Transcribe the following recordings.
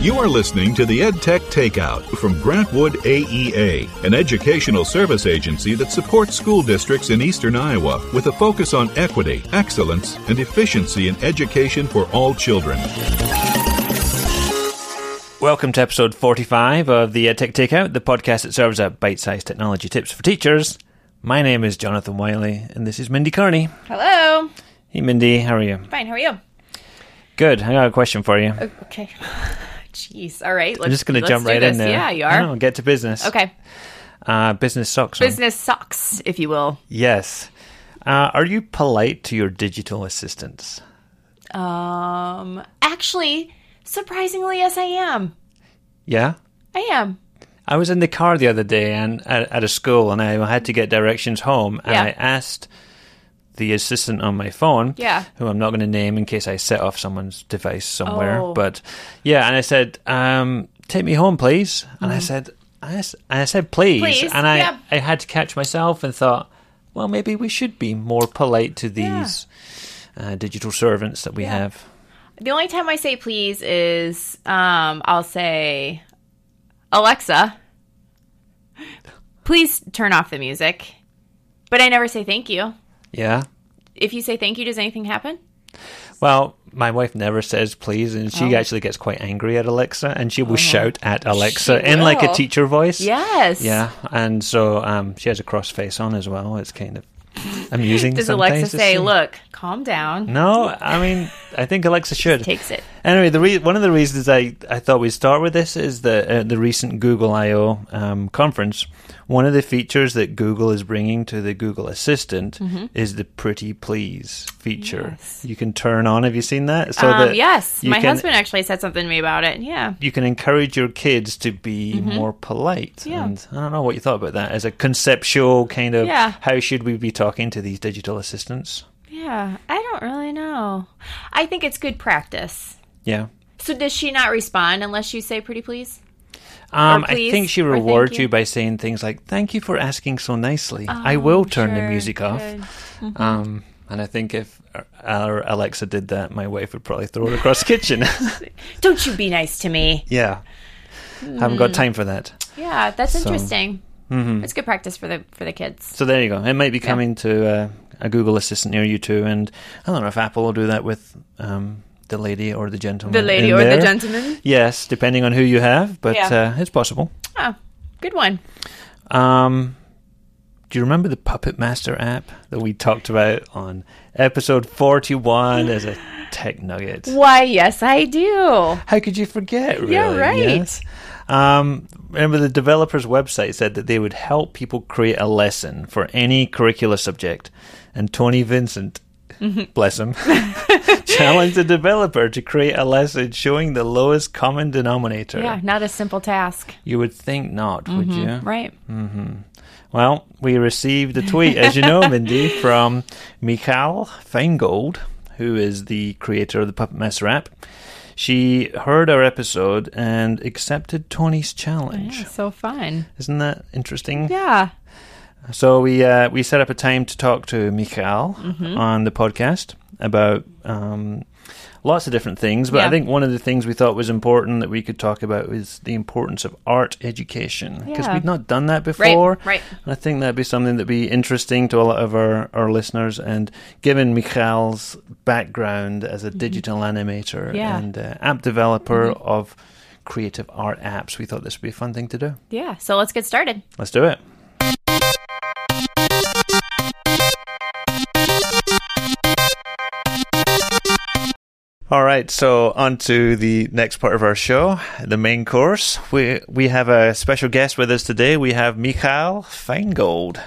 You are listening to the EdTech Takeout from Grant Wood AEA, an educational service agency that supports school districts in eastern Iowa with a focus on equity, excellence, and efficiency in education for all children. Welcome to episode 45 of the EdTech Takeout, the podcast that serves up bite sized technology tips for teachers. My name is Jonathan Wylie, and this is Mindy Cairney. Hello. Hey, Mindy, how are you? Fine. How are you? Good. I got a question for you. Okay. Jeez. All right. Let's, I'm just going to jump right in there. Yeah, you are. know, get to business. Okay. Uh, business socks. Business sucks, if you will. Yes. Uh, are you polite to your digital assistants? Um. Actually, surprisingly, yes, I am. Yeah. I am. I was in the car the other day and at, at a school, and I had to get directions home, and Yeah. I asked the assistant on my phone, Yeah. who I'm not going to name in case I set off someone's device somewhere, Oh. but yeah, and I said, um, "Take me home, please," and I said, I, I said, "Please,". Please, and I yeah. I had to catch myself and thought, well, maybe we should be more polite to these uh, digital servants that we Yeah. have. The only time I say please is um, I'll say, Alexa, please turn off the music. But I never say thank you. Yeah. If you say thank you, does anything happen? Well, my wife never says please, and she Oh. actually gets quite angry at Alexa, and she will shout at Alexa She in like a teacher voice. Yes. Yeah, and so um, she has a cross face on as well. It's kind of amusing. Does Alexa say, look, calm down? No, I mean, I think Alexa should. Takes it. Anyway, the re- one of the reasons I, I thought we'd start with this is the uh, the recent Google I/O um, conference. One of the features that Google is bringing to the Google Assistant is the Pretty Please feature. Mm-hmm. Yes. You can turn on. Have you seen that? So um, that yes, my can- husband actually said something to me about it. Yeah. You can encourage your kids to be more polite. Mm-hmm. Yeah. And I don't know what you thought about that as a conceptual kind of Yeah. how should we be talking to these digital assistants? Yeah. I don't really know. I think it's good practice. Yeah. So does she not respond unless you say pretty please? Um, I think she rewards you. you by saying things like "Thank you for asking so nicely. I will turn the Oh, music off." good. Um, and I think if our Alexa did that, my wife would probably throw it across the kitchen. Don't you be nice to me. yeah, haven't got time for that. Yeah, that's So- mm-hmm. interesting. It's good practice for the for the kids. So there you go. It might be coming to uh, a Google Assistant near you too, and I don't know if Apple will do that with um, the lady or the gentleman. The lady or the gentleman. Yes, depending on who you have, but Yeah. uh, it's possible. Oh, good one. Um, do you remember the Puppet Master app that we talked about on episode 41 as a tech nugget? Why, yes, I do. How could you forget, really? Yeah, right. Yes. Um, remember, the developer's website said that they would help people create a lesson for any curricular subject. And Tony Vincent. bless him, challenged the developer to create a lesson showing the lowest common denominator. Yeah, not a simple task. You would think not, would you? Right. Mm-hmm. Well, we received a tweet, as you know, Mindy, from Michal Finegold, who is the creator of the Puppet Master app. She heard our episode and accepted Tony's challenge. Yeah, so fun. Isn't that interesting? Yeah. So we uh, we set up a time to talk to Michal Mm-hmm. on the podcast about um, lots of different things. But I think one of the things we thought was important that we could talk about was the importance of art education because Yeah. we'd not done that before. Right. And I think that'd be something that'd be interesting to a lot of our, our listeners. And given Michal's background as a digital animator Mm-hmm. Yeah. Mm-hmm. and uh, app developer of creative art apps, we thought this would be a fun thing to do. Yeah. So let's get started. Let's do it. All right, so on to the next part of our show, the main course. We we have a special guest with us today. We have Michal Finegold,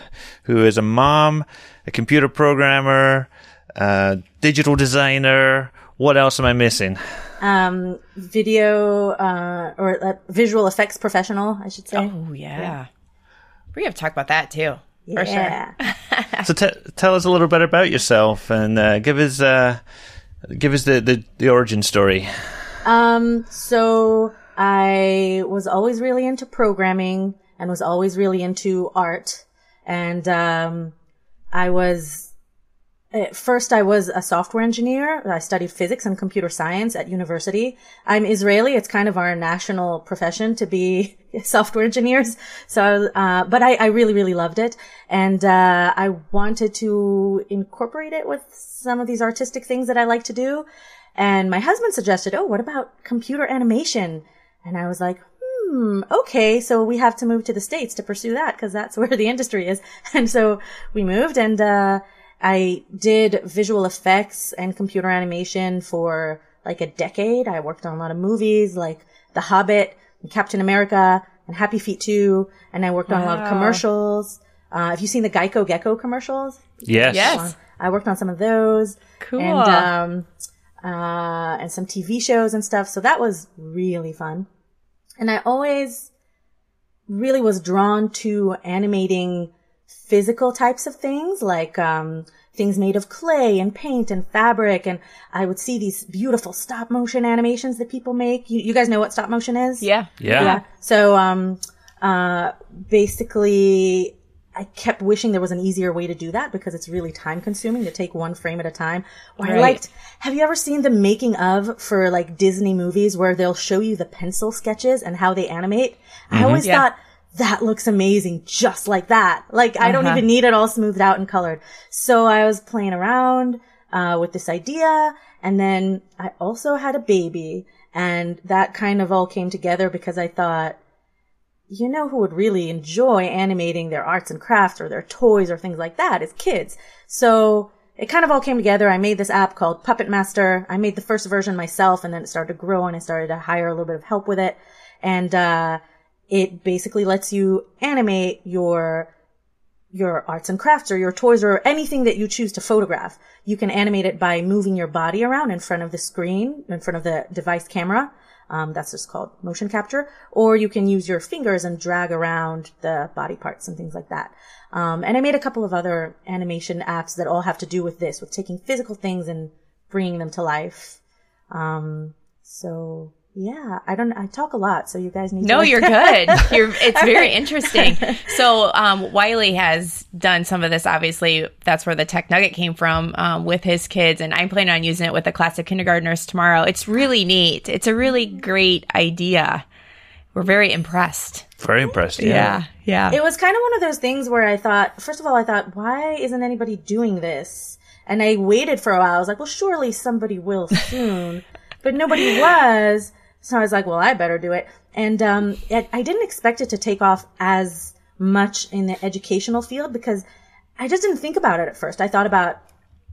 who is a mom, a computer programmer, a digital designer. What else am I missing? um, video uh, or uh, visual effects professional, I should say. Oh, yeah. We have to talk about that too. For sure. yeah. So t- tell us a little bit about yourself and uh, give us uh, give us the, the, the origin story. Um, so I was always really into programming and was always really into art. And, um, I was at first I was a software engineer. I studied physics and computer science at university. I'm Israeli. It's kind of our national profession to be software engineers. So, uh, but I, I, really, really loved it. And, uh, I wanted to incorporate it with some of these artistic things that I like to do. And my husband suggested, Oh, what about computer animation? And I was like, hmm, okay, so we have to move to the States to pursue that because that's where the industry is. And so we moved and, uh, I did visual effects and computer animation for like a decade. I worked on a lot of movies like The Hobbit, and Captain America, and Happy Feet 2, and I worked on a lot of commercials. Uh, have you seen the Geico Gecko commercials? Yes. Yes. I worked on some of those. Cool. And, um, uh, and some TV shows and stuff. So that was really fun. And I always really was drawn to animating physical types of things, like, um, things made of clay and paint and fabric. And I would see these beautiful stop motion animations that people make. You, you guys know what stop motion is? Yeah. Yeah. Yeah. So, um, uh, basically, I kept wishing there was an easier way to do that because it's really time consuming to take one frame at a time. Or I liked, have you ever seen the making of for like Disney movies where they'll show you the pencil sketches and how they animate? I always Yeah. thought that looks amazing just like that. Like I don't Uh-huh. even need it all smoothed out and colored. So I was playing around, uh, with this idea. And then I also had a baby and that kind of all came together because I thought, you know who would really enjoy animating their arts and crafts or their toys or things like that is kids. So it kind of all came together. I made this app called Puppet Master. I made the first version myself and then it started to grow and I started to hire a little bit of help with it. And, uh, it basically lets you animate your your arts and crafts or your toys or anything that you choose to photograph. You can animate it by moving your body around in front of the screen, in front of the device camera. Um, that's just called motion capture. Or you can use your fingers and drag around the body parts and things like that. Um, and I made a couple of other animation apps that all have to do with this, with taking physical things and bringing them to life. Um, so yeah, I don't, I talk a lot, so you guys need to. No, like- you're good. You're, it's very interesting. So, um, Wylie has done some of this. Obviously, that's where the tech nugget came from um, with his kids, and I'm planning on using it with the classic kindergartners tomorrow. It's really neat. It's a really great idea. We're very impressed. Very impressed. Yeah, yeah. It was kind of one of those things where I thought, first of all, I thought, why isn't anybody doing this? And I waited for a while. I was like, well, surely somebody will soon, but nobody was. So I was like, well, I better do it. And, um, it, I didn't expect it to take off as much in the educational field because I just didn't think about it at first. I thought about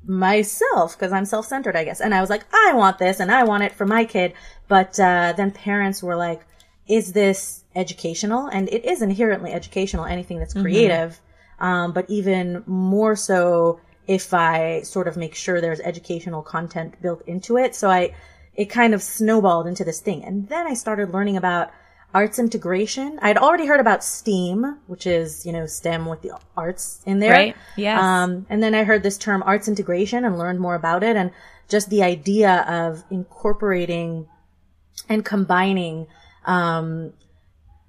myself because I'm self-centered, I guess. And I was like, I want this and I want it for my kid. But, uh, then parents were like, is this educational? And it is inherently educational, anything that's creative. Um, but even more so if I sort of make sure there's educational content built into it. So I, it kind of snowballed into this thing. And then I started learning about arts integration. I'd already heard about STEAM, which is, you know, STEM with the arts in there. Right. Yes. Um, and then I heard this term arts integration and learned more about it and just the idea of incorporating and combining, um,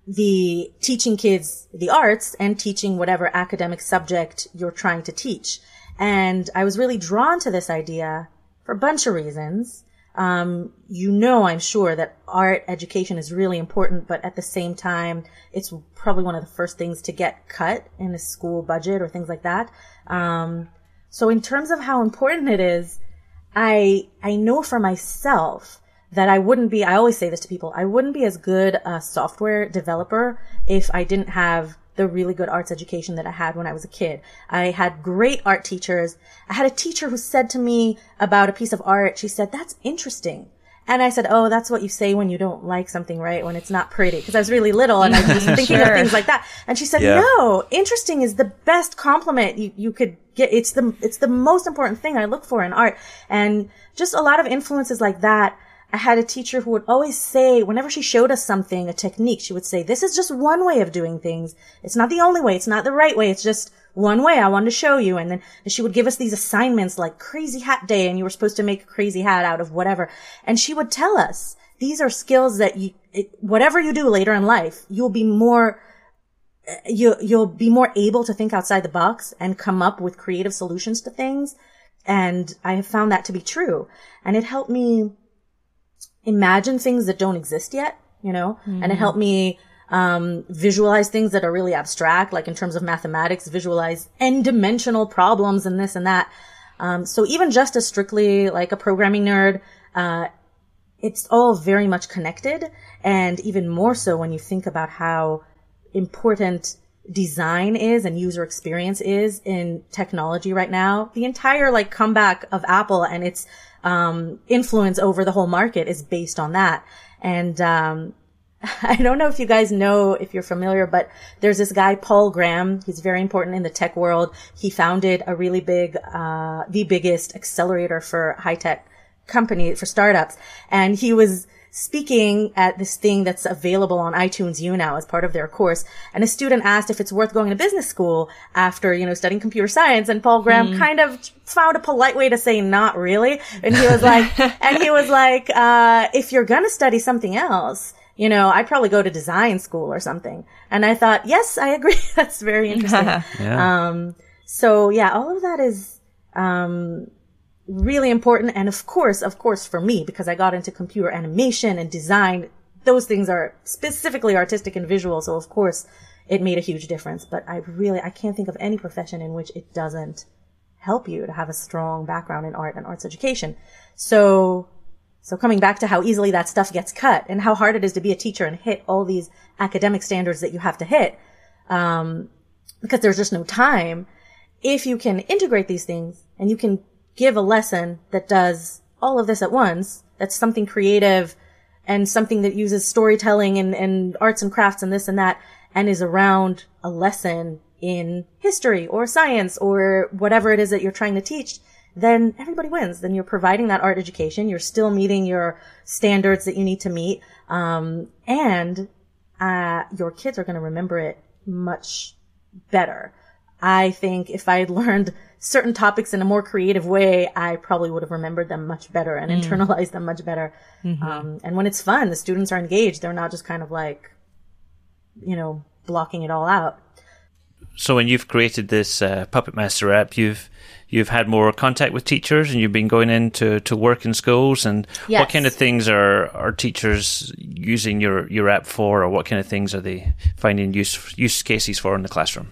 the teaching kids the arts and teaching whatever academic subject you're trying to teach. And I was really drawn to this idea for a bunch of reasons. Um, you know, I'm sure that art education is really important, but at the same time, it's probably one of the first things to get cut in a school budget or things like that. Um, so in terms of how important it is, I, I know for myself that I wouldn't be, I always say this to people, I wouldn't be as good a software developer if I didn't have the really good arts education that I had when I was a kid. I had great art teachers. I had a teacher who said to me about a piece of art, she said, that's interesting. And I said, oh, that's what you say when you don't like something, right? When it's not pretty. Cause I was really little and I was thinking Sure. of things like that. And she said, Yeah. no, interesting is the best compliment you, you could get. It's the, it's the most important thing I look for in art. And just a lot of influences like that. I had a teacher who would always say, whenever she showed us something, a technique, she would say, this is just one way of doing things. It's not the only way. It's not the right way. It's just one way I wanted to show you. And then she would give us these assignments like crazy hat day and you were supposed to make a crazy hat out of whatever. And she would tell us, these are skills that you, it, whatever you do later in life, you'll be more, you, you'll be more able to think outside the box and come up with creative solutions to things And I have found that to be true. And it helped me imagine things that don't exist yet, you know, mm-hmm. and it helped me um, visualize things that are really abstract, like in terms of mathematics, visualize n-dimensional problems and this and that. Um, so even just as strictly like a programming nerd, uh, it's all very much connected. And even more so when you think about how important design is and user experience is in technology right now. The entire like comeback of Apple and its, um, influence over the whole market is based on that. And, um, I don't know if you guys know if you're familiar, but there's this guy, Paul Graham. He's very important in the tech world. He founded a really big, uh, the biggest accelerator for high tech company for startups. And he was speaking at this thing that's available on iTunes U now as part of their course. And a student asked if it's worth going to business school after, you know, studying computer science. And Paul Graham mm. kind of found a polite way to say not really. And he was like, and he was like, uh, if you're going to study something else, you know, I'd probably go to design school or something. And I thought, yes, I agree. That's very interesting. yeah. Um, so yeah, all of that is, um, really important. And of course, of course, for me, because I got into computer animation and design, those things are specifically artistic and visual. So of course, it made a huge difference. But I really, I can't think of any profession in which it doesn't help you to have a strong background in art and arts education. So so coming back to how easily that stuff gets cut and how hard it is to be a teacher and hit all these academic standards that you have to hit, um, because there's just no time. If you can integrate these things and you can give a lesson that does all of this at once, that's something creative and something that uses storytelling and, and arts and crafts and this and that and is around a lesson in history or science or whatever it is that you're trying to teach, then everybody wins. Then you're providing that art education. You're still meeting your standards that you need to meet. Um, and, uh, your kids are going to remember it much better. I think if I had learned certain topics in a more creative way, I probably would have remembered them much better and mm. internalized them much better. Mm-hmm. Um, and when it's fun, the students are engaged. They're not just kind of like, you know, blocking it all out. So when you've created this uh, Puppet Master app, you've you've had more contact with teachers and you've been going into to work in schools and yes. what kind of things are are teachers using your your app for or what kind of things are they finding use use cases for in the classroom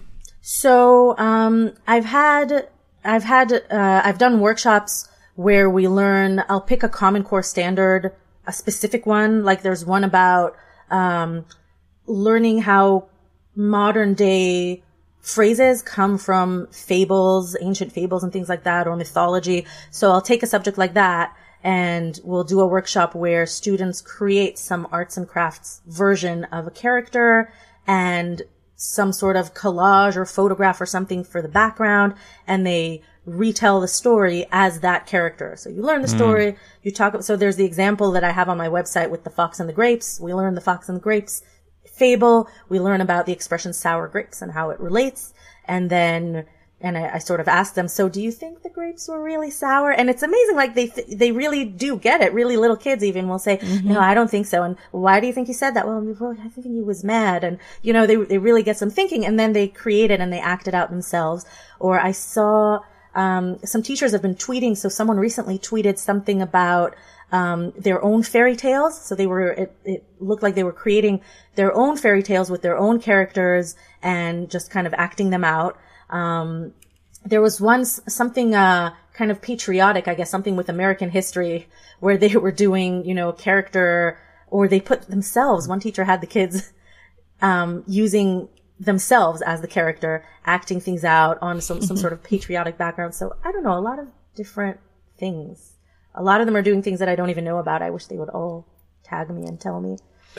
so um, i've had i've had uh, i've done workshops where we learn i'll pick a common core standard a specific one like there's one about um, learning how modern day phrases come from fables, ancient fables and things like that, or mythology. So I'll take a subject like that and we'll do a workshop where students create some arts and crafts version of a character and some sort of collage or photograph or something for the background and they retell the story as that character. So you learn the hmm. story, mm. you talk, so there's the example that I have on my website with the fox and the grapes. We learn the fox and the grapes fable. We learn about the expression sour grapes and how it relates. And then, and I, I, sort of asked them, so do you think the grapes were really sour? And it's amazing. Like they, th- they really do get it. Really little kids even will say, mm-hmm. no, I don't think so. And why do you think he said that? Well, well, I think he was mad. And, you know, they, they really get some thinking and then they create it and they act it out themselves. Or I saw, um, some teachers have been tweeting. So someone recently tweeted something about, um, their own fairy tales. So they were, it, it looked like they were creating their own fairy tales with their own characters and just kind of acting them out. Um, there was once something, uh, kind of patriotic, I guess, something with American history where they were doing, you know, character or they put themselves, one teacher had the kids, um, using themselves as the character, acting things out on some, some sort of patriotic background. So I don't know, a lot of different things a lot of them are doing things that I don't even know about. I wish they would all tag me and tell me.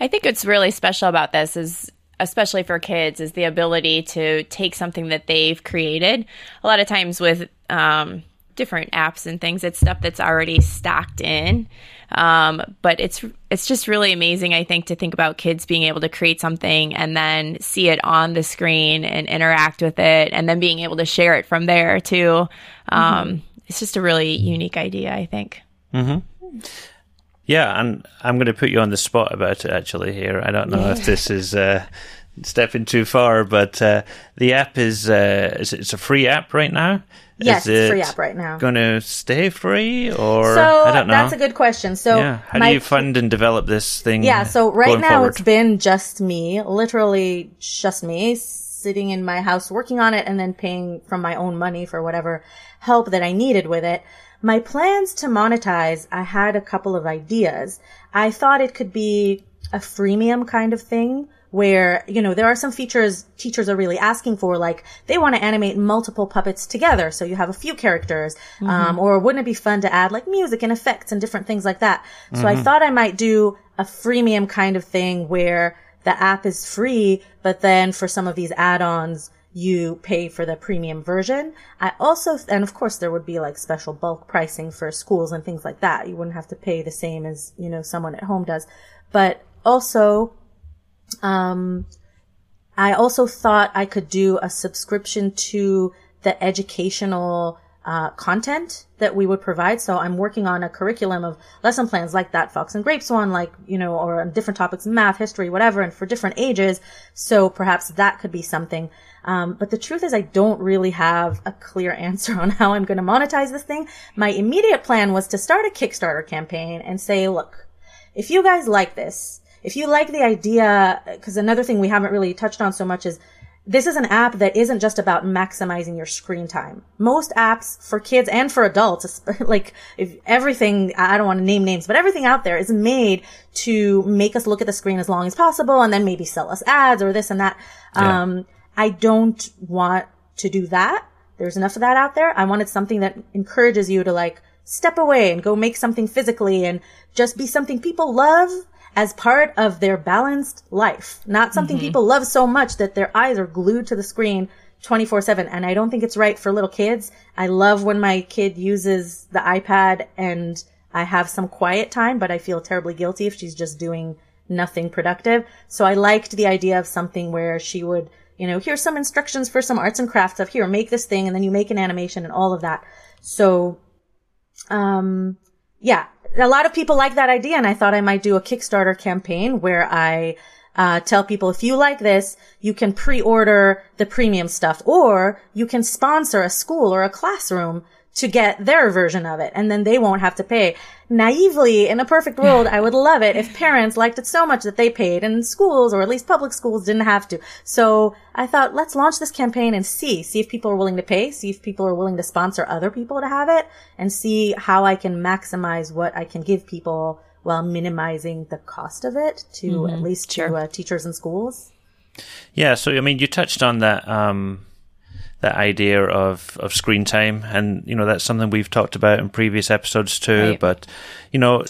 I think what's really special about this is especially for kids is the ability to take something that they've created. A lot of times with um, different apps and things, it's stuff that's already stacked in. Um, but it's it's just really amazing, I think, to think about kids being able to create something and then see it on the screen and interact with it, and then being able to share it from there too. Um, mm-hmm it's just a really unique idea, I think. Mm-hmm. Yeah, and I'm going to put you on the spot about it actually here. I don't know if this is uh, stepping too far, but uh, the app is, uh, is it's a free app right now. Yes, is it's a free app right now. Going to stay free, or so I don't know. that's a good question. So yeah, how my- do you fund and develop this thing? Yeah, so right now forward? it's been just me, literally just me, sitting in my house working on it and then paying from my own money for whatever help that I needed with it. My plans to monetize, I had a couple of ideas. I thought it could be a freemium kind of thing where, you know, there are some features teachers are really asking for, like they want to animate multiple puppets together. So you have a few characters. Um, or wouldn't it be fun to add like music and effects and different things like that? So I thought I might do a freemium kind of thing where the app is free, but then for some of these add-ons, you pay for the premium version. I also, and of course there would be like special bulk pricing for schools and things like that. You wouldn't have to pay the same as, you know, someone at home does. But also, um, I also thought I could do a subscription to the educational uh, content that we would provide. So I'm working on a curriculum of lesson plans like that Fox and Grapes one, like, you know, or different topics, math, history, whatever, and for different ages. So perhaps that could be something. Um, but the truth is I don't really have a clear answer on how I'm going to monetize this thing. My immediate plan was to start a Kickstarter campaign and say, look, if you guys like this, if you like the idea, because another thing we haven't really touched on so much is this is an app that isn't just about maximizing your screen time. Most apps for kids and for adults, like if everything, I don't want to name names, but everything out there is made to make us look at the screen as long as possible and then maybe sell us ads or this and that. Yeah. Um, I don't want to do that. There's enough of that out there. I wanted something that encourages you to like step away and go make something physically and just be something people love as part of their balanced life. Not something mm-hmm. people love so much that their eyes are glued to the screen 24 7. And I don't think it's right for little kids. I love when my kid uses the iPad and I have some quiet time, but I feel terribly guilty if she's just doing nothing productive. So I liked the idea of something where she would, you know, here's some instructions for some arts and crafts stuff. Here, make this thing. And then you make an animation and all of that. So, um, yeah, a lot of people like that idea. And I thought I might do a Kickstarter campaign where I, uh, tell people if you like this, you can pre-order the premium stuff or you can sponsor a school or a classroom to get their version of it and then they won't have to pay. Naively, in a perfect world, I would love it if parents liked it so much that they paid and schools or at least public schools didn't have to. So I thought, let's launch this campaign and see, see if people are willing to pay, see if people are willing to sponsor other people to have it and see how I can maximize what I can give people while minimizing the cost of it to at least to uh, teachers and schools. Yeah, so I mean, you touched on that um, that idea of of screen time, and you know that's something we've talked about in previous episodes too. Right. But you know,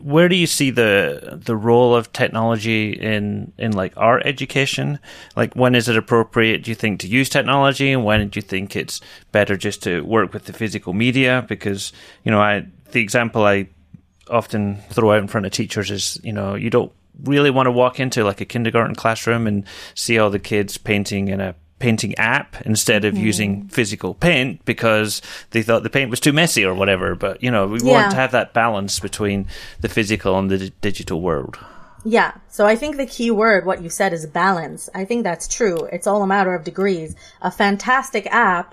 where do you see the the role of technology in in like art education? Like, when is it appropriate? Do you think to use technology, and when do you think it's better just to work with the physical media? Because you know, I the example I often throw out in front of teachers is you know you don't really want to walk into like a kindergarten classroom and see all the kids painting in a painting app instead of using physical paint because they thought the paint was too messy or whatever but you know we Yeah. want to have that balance between the physical and the d- digital world Yeah. So I think the key word, what you said is balance. I think that's true. It's all a matter of degrees. A fantastic app,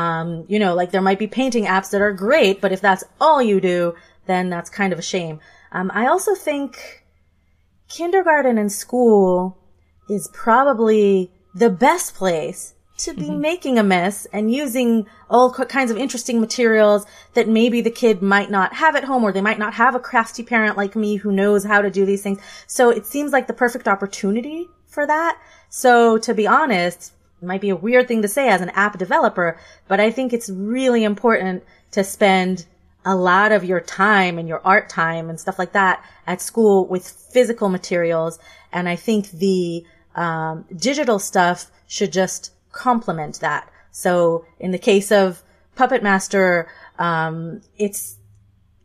um, you know, like there might be painting apps that are great, but if that's all you do, then that's kind of a shame. Um, I also think kindergarten and school is probably the best place to be mm-hmm. making a mess and using all kinds of interesting materials that maybe the kid might not have at home or they might not have a crafty parent like me who knows how to do these things. So it seems like the perfect opportunity for that. So to be honest, it might be a weird thing to say as an app developer, but I think it's really important to spend a lot of your time and your art time and stuff like that at school with physical materials. And I think the um, digital stuff should just complement that. So in the case of Puppet Master, um, it's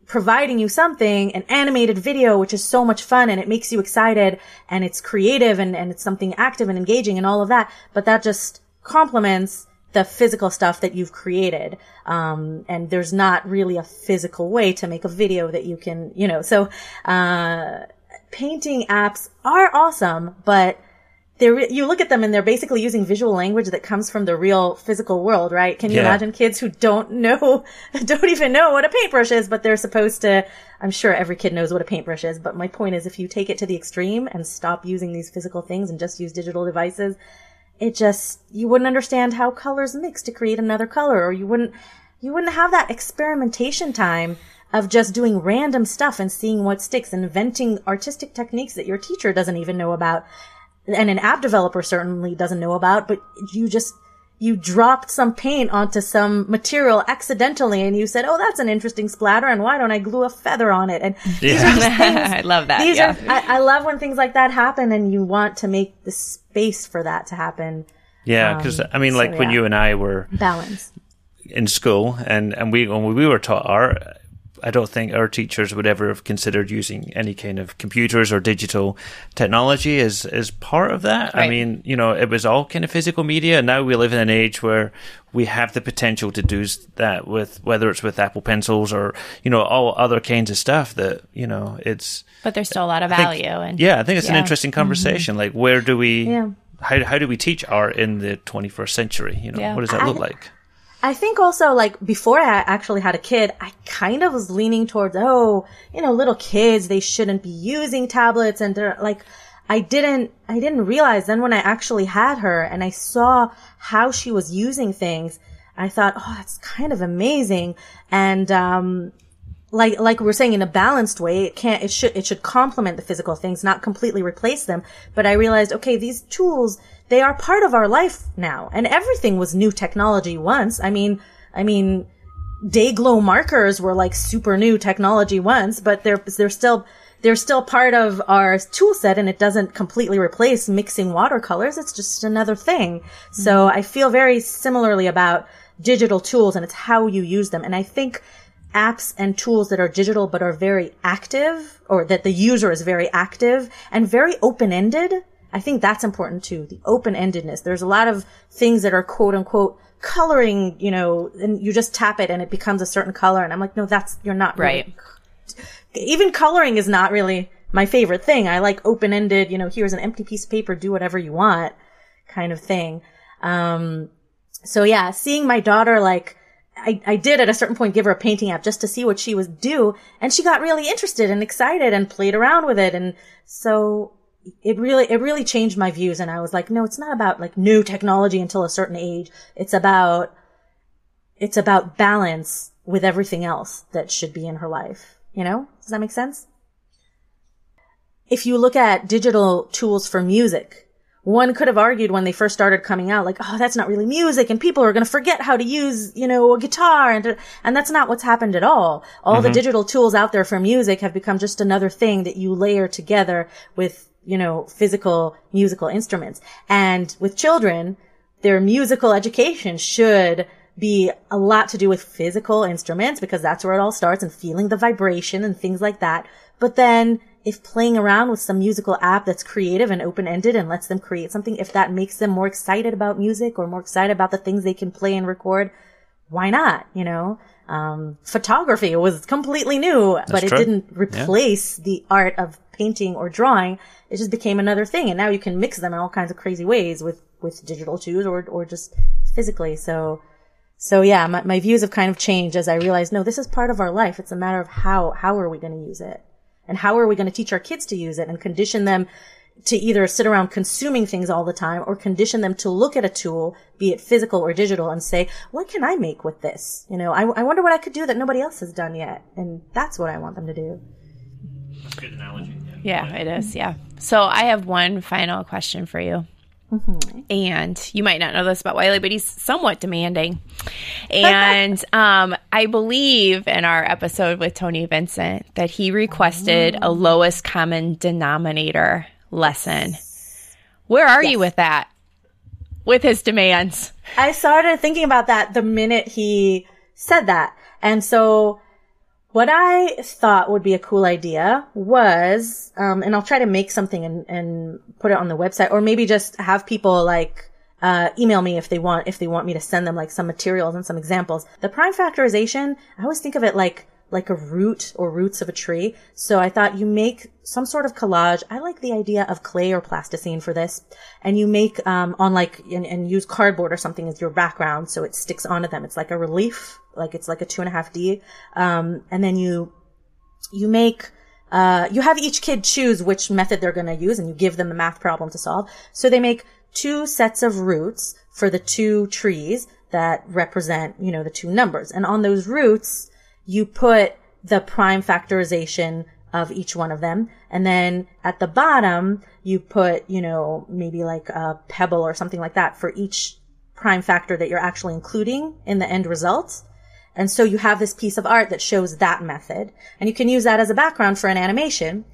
providing you something, an animated video, which is so much fun and it makes you excited and it's creative and, and it's something active and engaging and all of that. But that just complements the physical stuff that you've created. Um, and there's not really a physical way to make a video that you can, you know, so, uh, painting apps are awesome, but they're, you look at them and they're basically using visual language that comes from the real physical world, right? Can you Yeah. imagine kids who don't know, don't even know what a paintbrush is, but they're supposed to, I'm sure every kid knows what a paintbrush is, but my point is if you take it to the extreme and stop using these physical things and just use digital devices, it just, you wouldn't understand how colors mix to create another color, or you wouldn't, you wouldn't have that experimentation time of just doing random stuff and seeing what sticks, inventing artistic techniques that your teacher doesn't even know about and an app developer certainly doesn't know about, but you just, you dropped some paint onto some material accidentally and you said, Oh, that's an interesting splatter. And why don't I glue a feather on it? And these are just things, I love that. these yeah. are, I, I love when things like that happen and you want to make the space for that to happen. Yeah, um, because I mean, so, like when you and I were Balance. in school, and and we when we were taught art, I don't think our teachers would ever have considered using any kind of computers or digital technology as as part of that. I mean, you know, it was all kind of physical media, and now we live in an age where we have the potential to do that with whether it's with Apple pencils or you know all other kinds of stuff that you know it's. but there's still a lot of I think- value. and yeah, I think it's an interesting mm-hmm. conversation. Like, where do we? Yeah. How, how do we teach art in the 21st century? You know, Yeah. what does that look like? I think also like before I actually had a kid, I kind of was leaning towards, oh, you know, little kids, they shouldn't be using tablets and they're like, I didn't, I didn't realize then when I actually had her and I saw how she was using things, I thought, oh, that's kind of amazing. And, um, like like we we're saying in a balanced way it can't it should it should complement the physical things not completely replace them. But i realized okay these tools they are part of our life now. And everything was new technology once. I mean i mean Day-Glo markers were like super new technology once but they're they're still they're still part of our tool set and it doesn't completely replace mixing watercolors. It's just another thing. So mm-hmm. i feel very similarly about digital tools and it's how you use them. And i think apps and tools that are digital but are very active or that the user is very active and very open-ended. I think that's important too. The open-endedness. There's a lot of things that are quote unquote coloring, you know, and you just tap it and it becomes a certain color. And I'm like, no, that's, you're not really- Right. Even coloring is not really my favorite thing. I like open-ended, you know, here's an empty piece of paper, do whatever you want kind of thing. Um, so yeah, seeing my daughter like, I, I did at a certain point give her a painting app just to see what she would do. And she got really interested and excited and played around with it. And so it really, it really changed my views. And I was like, no, it's not about like new technology until a certain age. It's about, it's about balance with everything else that should be in her life. You know? Does that make sense? If you look at digital tools for music, one could have argued when they first started coming out, like, oh, that's not really music, and people are going to forget how to use, you know, a guitar, and and that's not what's happened at all. All the mm-hmm. digital tools out there for music have become just another thing that you layer together with, you know, physical musical instruments. And with children, their musical education should be a lot to do with physical instruments because that's where it all starts and feeling the vibration and things like that. But then if playing around with some musical app that's creative and open-ended and lets them create something, if that makes them more excited about music or more excited about the things they can play and record, why not? You know, um, photography was completely new, but it true. didn't replace the art of painting or drawing. It just became another thing. And now you can mix them in all kinds of crazy ways with, with digital tools or, or just physically. So, so yeah, my, my views have kind of changed as I realized, no, this is part of our life. It's a matter of how, how are we going to use it? And how are we going to teach our kids to use it and condition them to either sit around consuming things all the time or condition them to look at a tool, be it physical or digital, and say, what can I make with this? You know, I, I wonder what I could do that nobody else has done yet. And that's what I want them to do. That's a good analogy. Yeah, it is. Yeah. So I have one final question for you. And you might not know this about Wylie, but he's somewhat demanding. And um, I believe in our episode with Tony Vincent that he requested a lowest common denominator lesson. Where are you with that? With his demands? I started thinking about that the minute he said that. And so what I thought would be a cool idea was, um, and I'll try to make something and, and put it on the website or maybe just have people like, uh, email me if they want, if they want me to send them like some materials and some examples. The prime factorization, I always think of it like like a root or roots of a tree. So I thought you make some sort of collage. I like the idea of clay or plasticine for this. And you make, um, on like, and, and use cardboard or something as your background. So it sticks onto them. It's like a relief, like it's like a two and a half D. Um, and then you, you make, uh, you have each kid choose which method they're going to use and you give them the math problem to solve. So they make two sets of roots for the two trees that represent, you know, the two numbers. And on those roots, you put the prime factorization of each one of them. And then at the bottom, you put, you know, maybe like a pebble or something like that for each prime factor that you're actually including in the end result. And so you have this piece of art that shows that method. And you can use that as a background for an animation.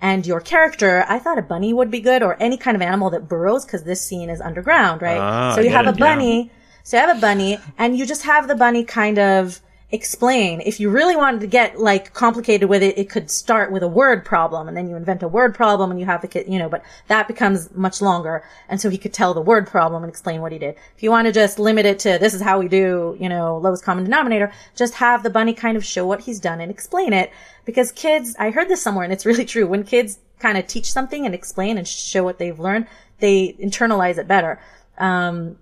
And your character, I thought a bunny would be good or any kind of animal that burrows because this scene is underground, right? Ah, so you have a bunny. So you have a bunny and you just have the bunny kind of explain. If you really wanted to get like complicated with it, it could start with a word problem and then you invent a word problem and you have the kid, you know, but that becomes much longer. And so he could tell the word problem and explain what he did. If you want to just limit it to this is how we do, you know, lowest common denominator, just have the bunny kind of show what he's done and explain it because kids, I heard this somewhere and it's really true. When kids kind of teach something and explain and show what they've learned, they internalize it better. Um,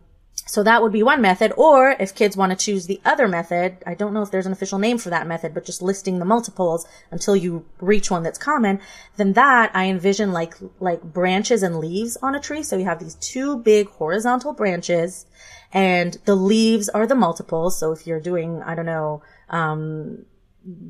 so that would be one method. Or if kids want to choose the other method, I don't know if there's an official name for that method, but just listing the multiples until you reach one that's common, then that I envision like, like branches and leaves on a tree. So you have these two big horizontal branches and the leaves are the multiples. So if you're doing, I don't know, um,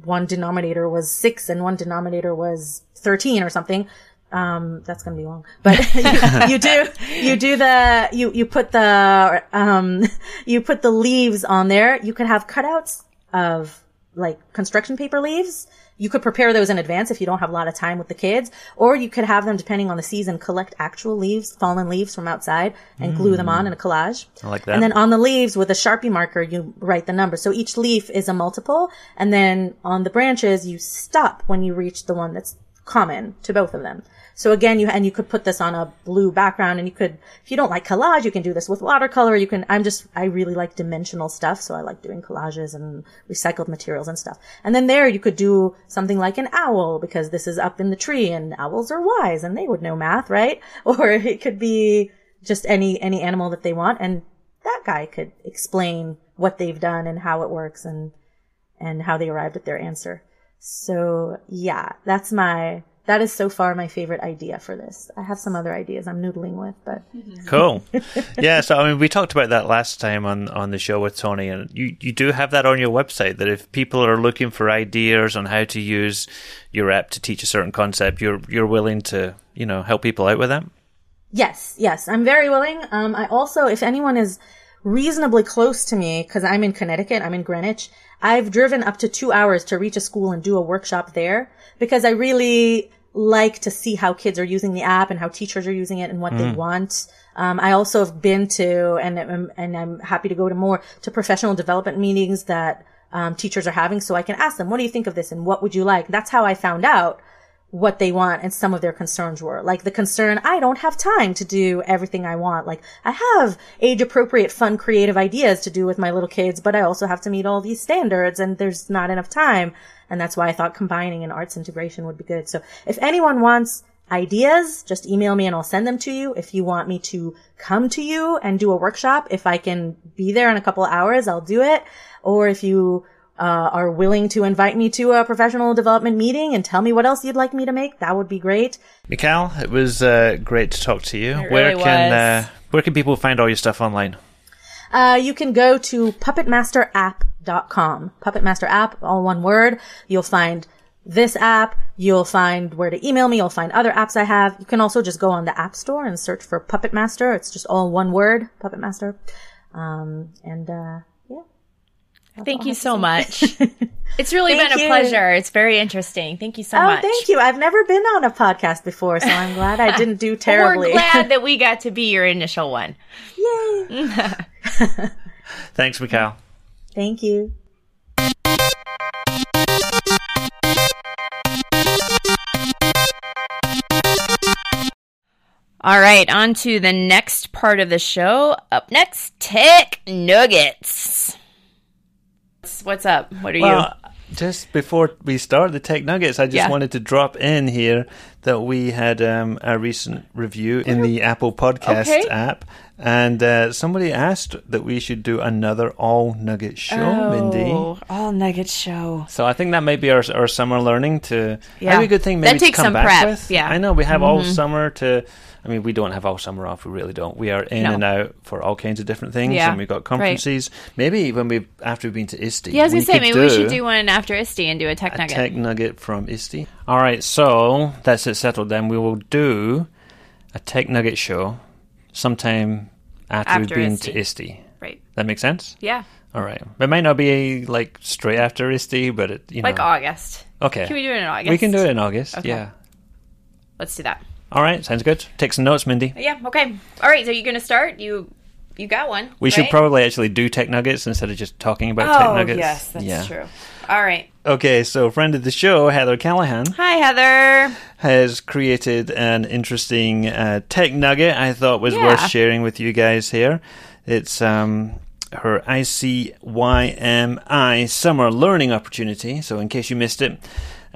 one denominator was six and one denominator was 13 or something. Um, that's going to be long, but you, you do, you do the, you, you put the, um, you put the leaves on there. You could have cutouts of like construction paper leaves. You could prepare those in advance if you don't have a lot of time with the kids, or you could have them, depending on the season, collect actual leaves, fallen leaves from outside and glue them on in a collage. I like that. And then on the leaves with a Sharpie marker, you write the number. So each leaf is a multiple. And then on the branches, you stop when you reach the one that's common to both of them. So again, you, and you could put this on a blue background and you could, if you don't like collage, you can do this with watercolor. You can, I'm just, I really like dimensional stuff. So I like doing collages and recycled materials and stuff. And then there you could do something like an owl because this is up in the tree and owls are wise and they would know math, right? Or it could be just any, any animal that they want. And that guy could explain what they've done and how it works and, and how they arrived at their answer. So yeah, that's my, that is so far my favorite idea for this. I have some other ideas I'm noodling with, but Cool. yeah, so I mean, we talked about that last time on, on the show with Tony, and you, you do have that on your website that if people are looking for ideas on how to use your app to teach a certain concept, you're you're willing to you know help people out with that. Yes, yes, I'm very willing. Um, I also, if anyone is reasonably close to me, because I'm in Connecticut, I'm in Greenwich, I've driven up to two hours to reach a school and do a workshop there because I really like to see how kids are using the app and how teachers are using it and what they want. Um, I also have been to, and, I'm- and I'm happy to go to more, to professional development meetings that um, teachers are having so I can ask them, what do you think of this and what would you like? That's how I found out what they want and some of their concerns were. Like the concern, I don't have time to do everything I want. Like I have age appropriate, fun, creative ideas to do with my little kids, but I also have to meet all these standards and there's not enough time. And that's why I thought combining an arts integration would be good. So if anyone wants ideas, just email me and I'll send them to you. If you want me to come to you and do a workshop, if I can be there in a couple hours, I'll do it. Or if you uh, are willing to invite me to a professional development meeting and tell me what else you'd like me to make, that would be great. Michal, it was uh, great to talk to you. It where really can was. Uh, where can people find all your stuff online? Uh, you can go to puppetmasterapp.com. Puppetmaster app, all one word. You'll find this app. You'll find where to email me. You'll find other apps I have. You can also just go on the App Store and search for Puppet Master. It's just all one word, Puppet Master. Um, and, uh, yeah. That's Thank all you so much. It's really been a you. pleasure. It's very interesting. Thank you so Oh, much. thank you. I've never been on a podcast before, so I'm glad I didn't do terribly. We're glad that we got to be your initial one. Yay. Thanks, Michal. Thank you. All right, on to the next part of the show. Up next, Tech Nuggets. What's up? What are you? Well, Just before we start the tech nuggets, I just Yeah. wanted to drop in here that we had um, a recent review in the Apple Podcast Okay. app, and uh, somebody asked that we should do another all nugget show, Mindy. Oh, all nugget show. So I think that might be our our summer learning to Yeah. maybe a good thing That maybe to takes come some back prep, with. yeah. Mm-hmm. I know we have all summer to. I mean, we don't have all summer off. We really don't. We are in No. and out for all kinds of different things, Yeah. and we've got conferences. Maybe when we after we've been to ISTE. Yeah, I was we gonna say maybe we should do one after ISTE and do a tech a nugget. tech nugget from ISTE. All right, so that's it settled. Then we will do a tech nugget show sometime after, After we've been ISTE. to ISTE. right. That makes sense. Yeah. All right. It might not be like straight after ISTE, but it you Like. August. Okay. Can we do it in August? We can do it in August. Okay. Yeah. Let's do that. All right. Sounds good. Take some notes, Mindy. Yeah. Okay. All right. So you're gonna start. You you got one. We should probably actually do tech nuggets instead of just talking about Oh tech nuggets. yes, that's yeah. true. All right. Okay, so friend of the show, Heather Callahan, Hi, Heather. has created an interesting uh, tech nugget I thought was Yeah. worth sharing with you guys here. It's um, her ICYMI Summer Learning Opportunity. So, in case you missed it,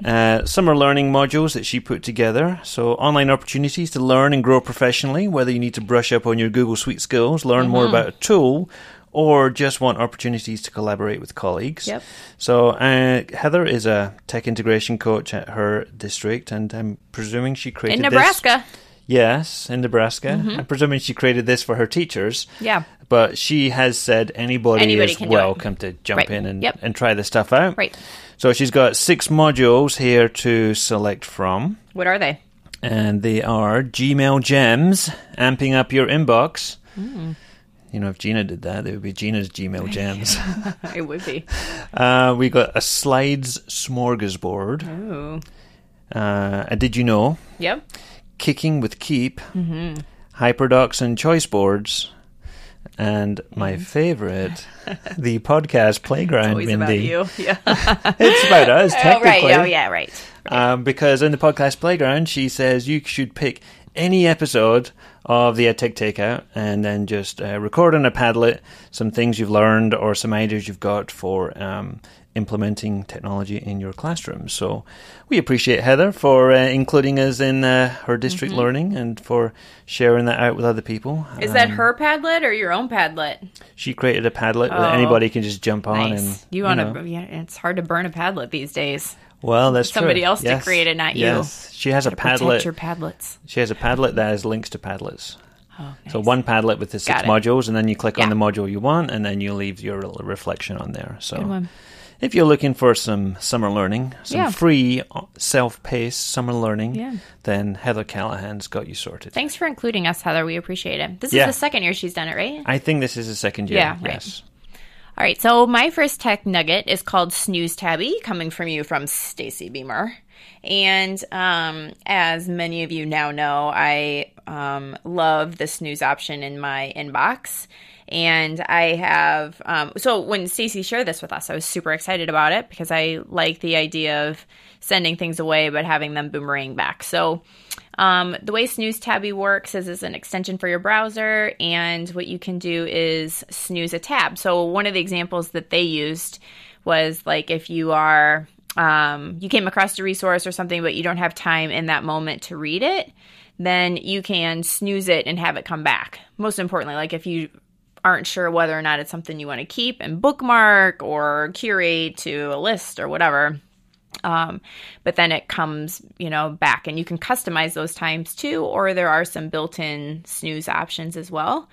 uh, summer learning modules that she put together. So, online opportunities to learn and grow professionally, whether you need to brush up on your Google Suite skills, learn more Mm-hmm. about a tool, or just want opportunities to collaborate with colleagues. Yep. So, uh, Heather is a tech integration coach at her district, and I'm presuming she created In this- Nebraska. Yes, in Nebraska. I'm presuming she created this for her teachers. Yeah. But she has said anybody, Anybody is can do it. welcome to jump Right. in and, Yep. and try this stuff out. Right. So she's got six modules here to select from, What are they? and they are Gmail Gems, amping up your inbox. Mm. You know, if Gina did that, it would be Gina's Gmail Gems. it would be. uh, we got a slides smorgasbord. Ooh. Uh, did you know? Yep. Kicking with Keep, Mm-hmm. Hyperdocs and Choice Boards, and Mm. my favorite, the podcast Playground. Always Mindy. about you. Yeah. It's about us, oh, technically. right. Oh, yeah. Right. Um, because in the podcast Playground, she says you should pick any episode of the EdTech Takeout and then just uh, record on a Padlet some things you've learned or some ideas you've got for um, implementing technology in your classroom. So we appreciate Heather for uh, including us in uh, her district Mm-hmm. learning and for sharing that out with other people. Is that Um, her Padlet or your own Padlet? She created a Padlet that Oh. anybody can just jump on Nice. and you want to? Yeah. It's hard to burn a Padlet these days. Well, that's true. somebody else to create it, not you. Yes, she has a Padlet. your Padlets. She has a Padlet that has links to Padlets. Oh, So one Padlet with the six modules, and then you click Yeah. on the module you want, and then you leave your little reflection on there. So. If you're looking for some summer learning, some Yeah. free, uh, self-paced summer learning, Yeah. then Heather Callahan's got you sorted. Thanks for including us, Heather. We appreciate it. This Yeah. is the second year she's done it, right? I think this is the second year. Yeah, right. yes. All right, so my first tech nugget is called Snooze Tabby, coming from you from Stacy Beamer. And um, as many of you now know, I um, love the snooze option in my inbox. And I have, um, so when Stacy shared this with us, I was super excited about it because I like the idea of sending things away but having them boomerang back. So um, the way Snooze Tabby works is it's an extension for your browser, and what you can do is snooze a tab. So one of the examples that they used was like if you are um, you came across a resource or something, but you don't have time in that moment to read it, then you can snooze it and have it come back. Most importantly, like if you aren't sure whether or not it's something you want to keep and bookmark or curate to a list or whatever, um, but then it comes, you know, back and you can customize those times too, or there are some built in snooze options as well.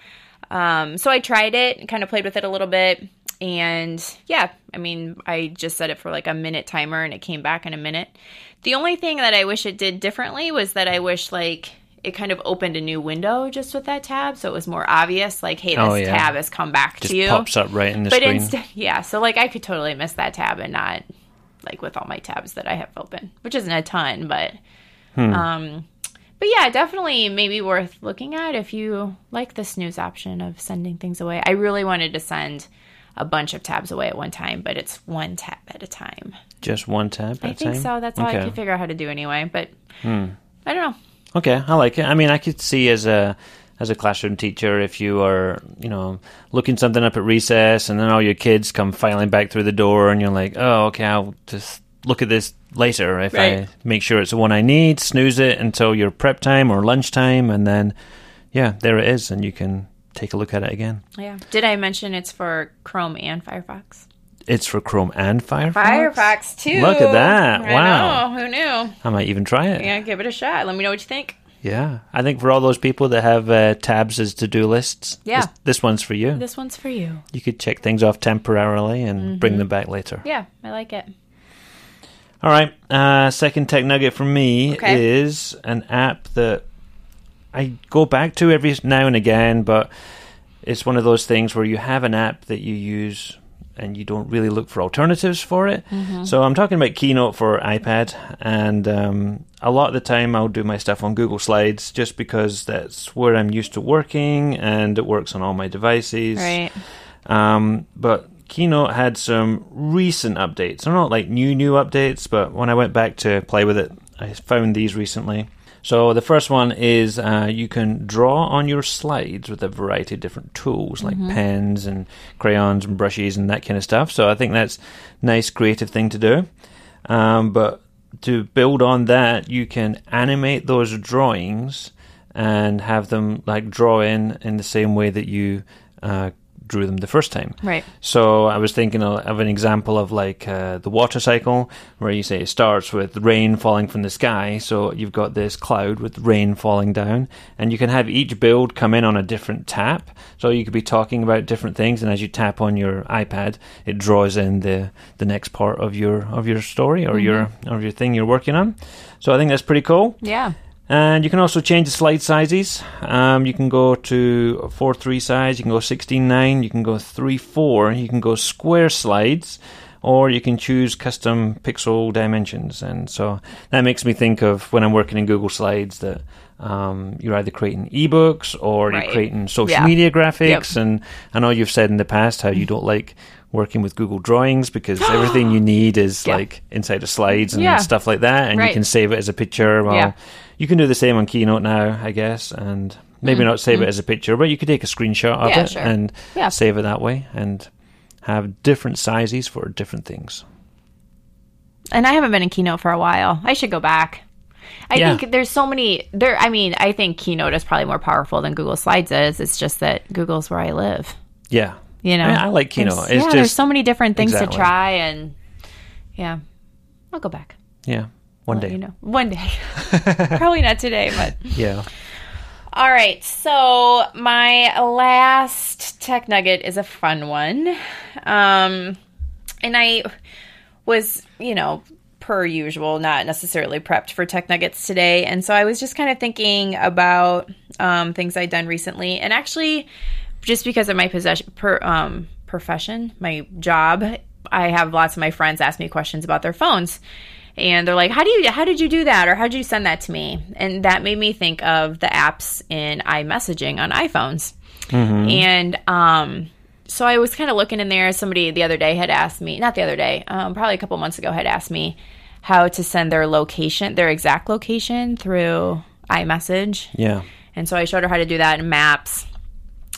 Um, so I tried it and kind of played with it a little bit. And yeah, I mean, I just set it for like a minute timer and it came back in a minute. The only thing that I wish it did differently was that I wish like it kind of opened a new window just with that tab. So it was more obvious, like, hey, this Oh, yeah. tab has come back Just to you It pops up right in the but screen. instead yeah so like i could totally miss that tab and not like with all my tabs that i have open which isn't a ton but Hmm. um but yeah definitely maybe worth looking at if you like the snooze option of sending things away i really wanted to send a bunch of tabs away at one time but it's one tab at a time Just one tab at i think time? so that's all okay. i could figure out how to do anyway but Hmm. i don't know Okay, I like it. I mean, I could see as a as a classroom teacher if you are, you know, looking something up at recess and then all your kids come filing back through the door and you're like, oh, okay, I'll just look at this later if Right. I make sure it's the one I need, snooze it until your prep time or lunchtime, and then, yeah, there it is, and you can take a look at it again. Yeah. Did I mention it's for Chrome and Firefox? It's for Chrome and Firefox. Firefox too. Look at that. I Wow. know. Who knew? I might even try it. Yeah, give it a shot. Let me know what you think. Yeah, I think for all those people that have uh, tabs as to-do lists, Yeah. this, this one's for you. This one's for you. You could check things off temporarily and Mm-hmm. bring them back later. Yeah, I like it. All right, uh, second tech nugget from me Okay. is an app that I go back to every now and again, but it's one of those things where you have an app that you use and you don't really look for alternatives for it. So I'm talking about Keynote for iPad, and um, a lot of the time I'll do my stuff on Google Slides just because that's where I'm used to working and it works on all my devices. Right. Um, but Keynote had some recent updates. They're not like new, new updates, but when I went back to play with it, I found these recently. So the first one is uh, you can draw on your slides with a variety of different tools like pens and crayons and brushes and that kind of stuff. So I think that's nice, creative thing to do. Um, but to build on that, you can animate those drawings and have them like draw in in the same way that you uh, drew them the first time. Right. So I was thinking of, an example of like uh, the water cycle, where you say it starts with rain falling from the sky. So you've got this cloud with rain falling down, and you can have each build come in on a different tap. So you could be talking about different things, and as you tap on your iPad, it draws in the the next part of your of your story or your or your thing you're working on. So I think that's pretty cool. Yeah. And you can also change the slide sizes. Um, you can go to 4 3 size, you can go 16 9, you can go 3 4, you can go square slides, or you can choose custom pixel dimensions. And so that makes me think of when I'm working in Google Slides that um, you're either creating ebooks or Right. you're creating social Yeah. media graphics. Yep. And I know you've said in the past how you don't like working with Google Drawings because everything you need is Yeah. like inside of slides and Yeah. stuff like that, and Right. you can save it as a picture. Well. You can do the same on Keynote now, I guess, and maybe not save it as a picture, but you could take a screenshot of Mm-hmm. Yeah, it sure. and Yeah. save it that way and have different sizes for different things. And I haven't been in Keynote for a while. I should go back. I Yeah. think there's so many there I mean, I think Keynote is probably more powerful than Google Slides is. It's just that Google's where I live. Yeah. You know. I, I like Keynote. Yeah, just, there's so many different things Exactly. to try and yeah. I'll go back. yeah, one day. You know. One day. probably not today, but Yeah. All right, so my last tech nugget is a fun one. Um, and I was, you know, per usual, not necessarily prepped for tech nuggets today. And so I was just kind of thinking about um, things I'd done recently. And actually, just because of my possession, per, um, profession, my job, I have lots of my friends ask me questions about their phones and they're like how do you how did you do that? Or how did you send that to me? And that made me think of the apps in iMessaging on iPhones. And um so I was kind of looking in there. Somebody the other day had asked me not the other day um, probably a couple months ago had asked me how to send their location their exact location through iMessage. Yeah. and so I showed her how to do that in maps.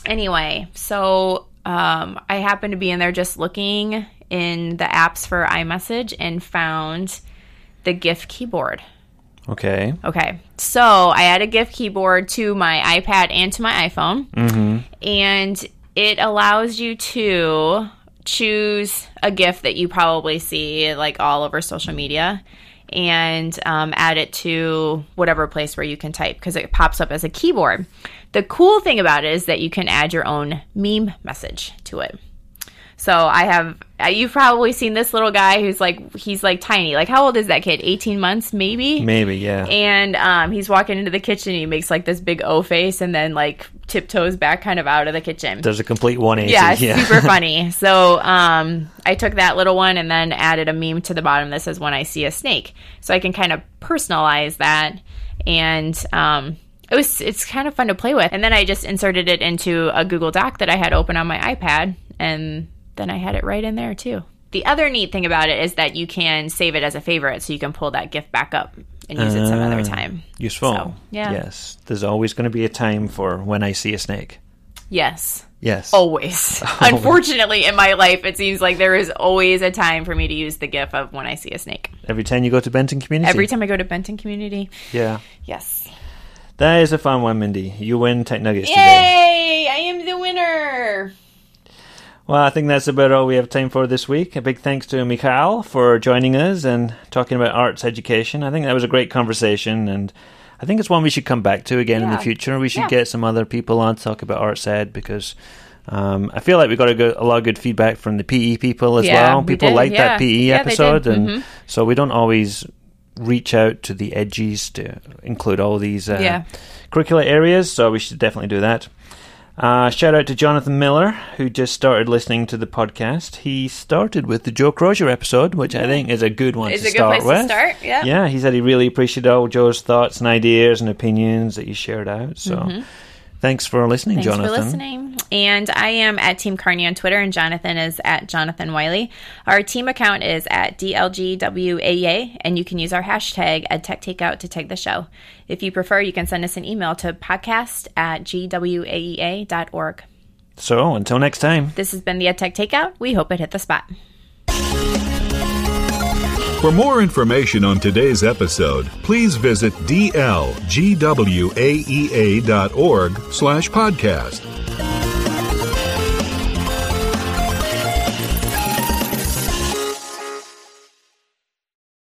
Anyway, so um, I happened to be in there just looking in the apps for iMessage and found the GIF keyboard. Okay. Okay, so I add a GIF keyboard to my iPad and to my iPhone, and it allows you to choose a GIF that you probably see like all over social media and um, add it to whatever place where you can type because it pops up as a keyboard. The cool thing about it is that you can add your own meme message to it. So I have uh, you've probably seen this little guy who's like he's like tiny. Like how old is that kid? 18 months maybe? Maybe, yeah. and um, he's walking into the kitchen. And he makes like this big O face, and then like tiptoes back, kind of out of the kitchen. There's a complete 180. yeah, yeah. super funny. So um, I took that little one and then added a meme to the bottom that says "When I see a snake," so I can kind of personalize that, and um, it was it's kind of fun to play with. And then I just inserted it into a Google Doc that I had open on my iPad, and then I had it right in there too. The other neat thing about it is that you can save it as a favorite, so you can pull that gift back up and use it some other ah, time. Useful. So, yeah. Yes. There's always going to be a time for when I see a snake. Yes. Yes. Always. Unfortunately, in my life, it seems like there is always a time for me to use the GIF of when I see a snake. Every time you go to Benton Community? Every time I go to Benton Community. Yeah. Yes. That is a fun one, Mindy. You win Tech Nuggets today. Yay! I am the winner. Well, I think that's about all we have time for this week. A big thanks to Michal for joining us and talking about arts education. I think that was a great conversation, and I think it's one we should come back to again in the future. We should Yeah. get some other people on to talk about arts ed because um, I feel like we got a, good, a lot of good feedback from the PE people as Yeah, well. People liked yeah. that PE Yeah, episode, and Mhm. so we don't always reach out to the edgies to include all these uh, Yeah. curricular areas. So we should definitely do that. Uh, shout out to Jonathan Miller, who just started listening to the podcast. He started with the Joe Crozier episode, which I think is a good one It's to a good start place with. to start. Yeah. Yeah, he said he really appreciated all Joe's thoughts and ideas and opinions that you shared out. So thanks for listening. Thanks Jonathan. for listening. And I am at Team Cairney on Twitter, and Jonathan is at Jonathan Wylie. Our team account is at DLGWAEA, and you can use our hashtag EdTechTakeout to tag the show. If you prefer, you can send us an email to podcast at GWAEA.org. So until next time. This has been the EdTech Takeout. We hope it hit the spot. For more information on today's episode, please visit dlgwaea.org slash podcast.